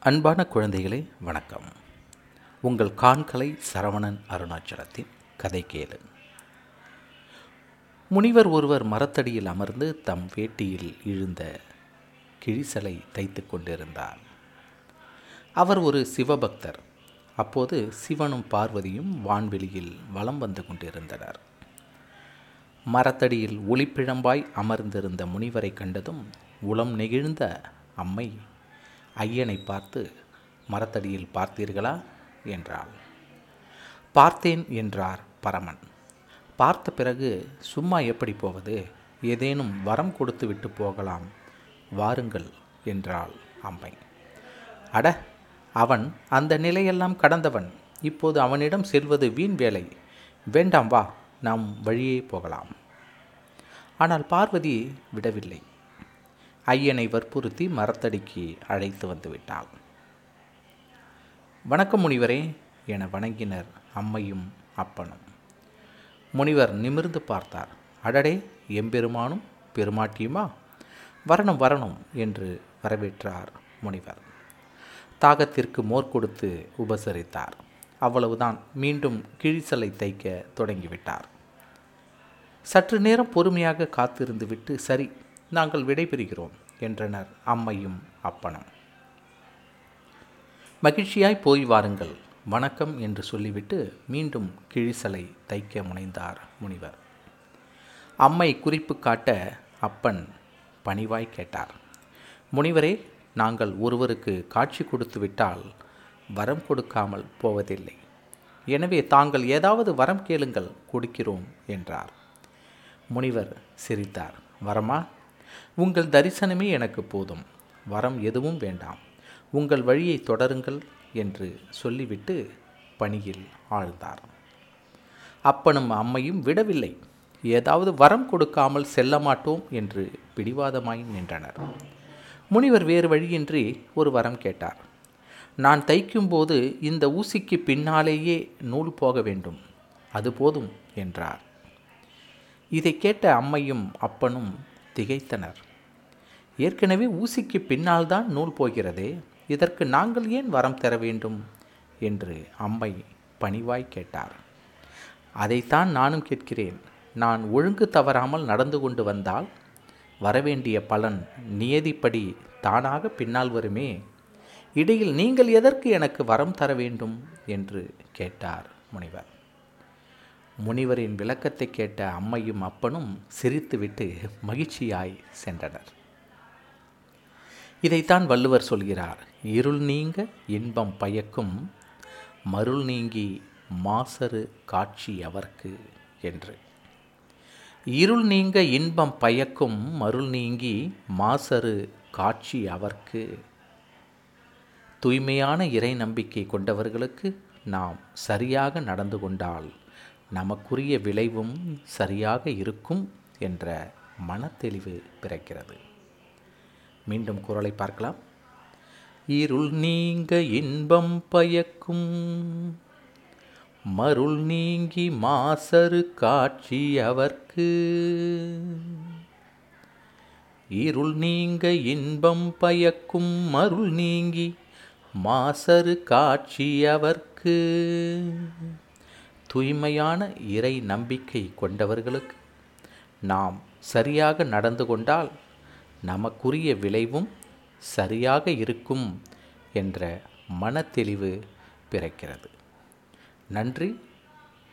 அன்பான குழந்தைகளே வணக்கம். உங்கள் காண்கலை சரவணன் அருணாச்சலத்தின் கதை கேளு. முனிவர் ஒருவர் மரத்தடியில் அமர்ந்து தம் வேட்டியில் இழுந்த கிழிசலை தைத்து கொண்டிருந்தார். அவர் ஒரு சிவபக்தர். அப்போது சிவனும் பார்வதியும் வான்வெளியில் வலம் வந்து கொண்டிருந்தனர். மரத்தடியில் ஒளிப்பிழம்பாய் அமர்ந்திருந்த முனிவரை கண்டதும் உளம் நெகிழ்ந்த அம்மை ஐயனை பார்த்து மரத்தடியில் பார்த்தீர்களா? என்றாள். பார்த்தேன் என்றார் பரமன். பார்த்த பிறகு சும்மா எப்படி போவது? ஏதேனும் வரம் கொடுத்து விட்டு போகலாம். வாருங்கள் என்றாள் அம்மை அட அவன் அந்த நிலையெல்லாம் கடந்தவன். இப்போது அவனிடம் செல்வது வீண் வேலை. வேண்டாம் வா நாம் வழியே போகலாம். ஆனால் பார்வதி விடவில்லை. ஐயனை வற்புறுத்தி மரத்தடிக்கு அழைத்து வந்துவிட்டாள். வணக்கம் முனிவரே என வணங்கினர் அம்மையும் அப்பனும். முனிவர் நிமிர்ந்து பார்த்தார். அடடே எம்பெருமானும் பெருமாட்டியுமா? வரணும் வரணும் என்று வரவேற்றார் முனிவர். தாகத்திற்கு மோர் கொடுத்து உபசரித்தார். அவ்வளவுதான். மீண்டும் கிழிசலை தைக்க தொடங்கிவிட்டார். சற்று நேரம் பொறுமையாக காத்திருந்து விட்டு சரி நாங்கள் விடைபெறுகிறோம். என்றனர் அம்மையும் அப்பனும். மகிழ்ச்சியாய் போய் வாருங்கள் வணக்கம் என்று சொல்லிவிட்டு மீண்டும் கிழிசலை தைக்க முனைந்தார் முனிவர். அம்மை குறிப்பு காட்ட அப்பன் பணிவாய் கேட்டார். முனிவரே நாங்கள் ஒருவருக்கு காட்சி கொடுத்து விட்டால் வரம் கொடுக்காமல் போவதில்லை. எனவே தாங்கள் ஏதாவது வரம் கேளுங்கள் கொடுக்கிறோம் என்றார். முனிவர் சிரித்தார். வரமா? உங்கள் தரிசனமே எனக்கு போதும். வரம் எதுவும் வேண்டாம். உங்கள் வழியை தொடருங்கள் என்று சொல்லிவிட்டு பணியில் ஆழ்ந்தார். அப்பனும் அம்மையும் விடவில்லை. ஏதாவது வரம் கொடுக்காமல் செல்ல மாட்டோம் என்று பிடிவாதமாய் நின்றனர். முனிவர் வேறு வழியின்றி ஒரு வரம் கேட்டார். நான் தைக்கும்போது இந்த ஊசிக்கு பின்னாலேயே நூல் போக வேண்டும். அது போதும் என்றார். இதை கேட்ட அம்மையும் அப்பனும் திகைத்தனர். ஏற்கனவே ஊசிக்கு பின்னால் தான் நூல் போகிறதே இதற்கு நாங்கள் ஏன் வரம் தர வேண்டும்? என்று அம்மை பணிவாய் கேட்டார். அதைத்தான் நானும் கேட்கிறேன். நான் ஒழுங்கு தவறாமல் நடந்து கொண்டு வந்தால் வரவேண்டிய பலன் நியதிப்படி தானாக பின்னால் வருமே? இடையில் நீங்கள் எதற்கு எனக்கு வரம் தர வேண்டும்? என்று கேட்டார் முனிவர். முனிவரின் விளக்கத்தை கேட்ட அம்மையும் அப்பனும் சிரித்துவிட்டு மகிழ்ச்சியாய் சென்றனர். இதைத்தான் வள்ளுவர் சொல்கிறார் இருள் நீங்க இன்பம் பயக்கும் மருள் நீங்கி மாசரு காட்சி அவர்க்கு என்று. இருள் நீங்க இன்பம் பயக்கும் மருள் நீங்கி மாசரு காட்சி அவர்க்கு தூய்மையான இறை நம்பிக்கை கொண்டவர்களுக்கு நாம் சரியாக நடந்து கொண்டால் நமக்குரிய விளைவும் சரியாக இருக்கும் என்ற மனத்தெளிவு பிறக்கிறது. மீண்டும் குரலை பார்க்கலாம். இருள் நீங்க இன்பம் பயக்கும் மருள் நீங்கி மாசரு காட்சி அவர்க்கு. இருள் நீங்க இன்பம் பயக்கும் மருள் நீங்கி மாசரு காட்சி அவர்க்கு. தூய்மையான இறை நம்பிக்கை கொண்டவர்களுக்கு நாம் சரியாக நடந்து கொண்டால் நமக்குரிய விளைவும் சரியாக இருக்கும் என்ற மனத்தெளிவு பிறக்கிறது. நன்றி.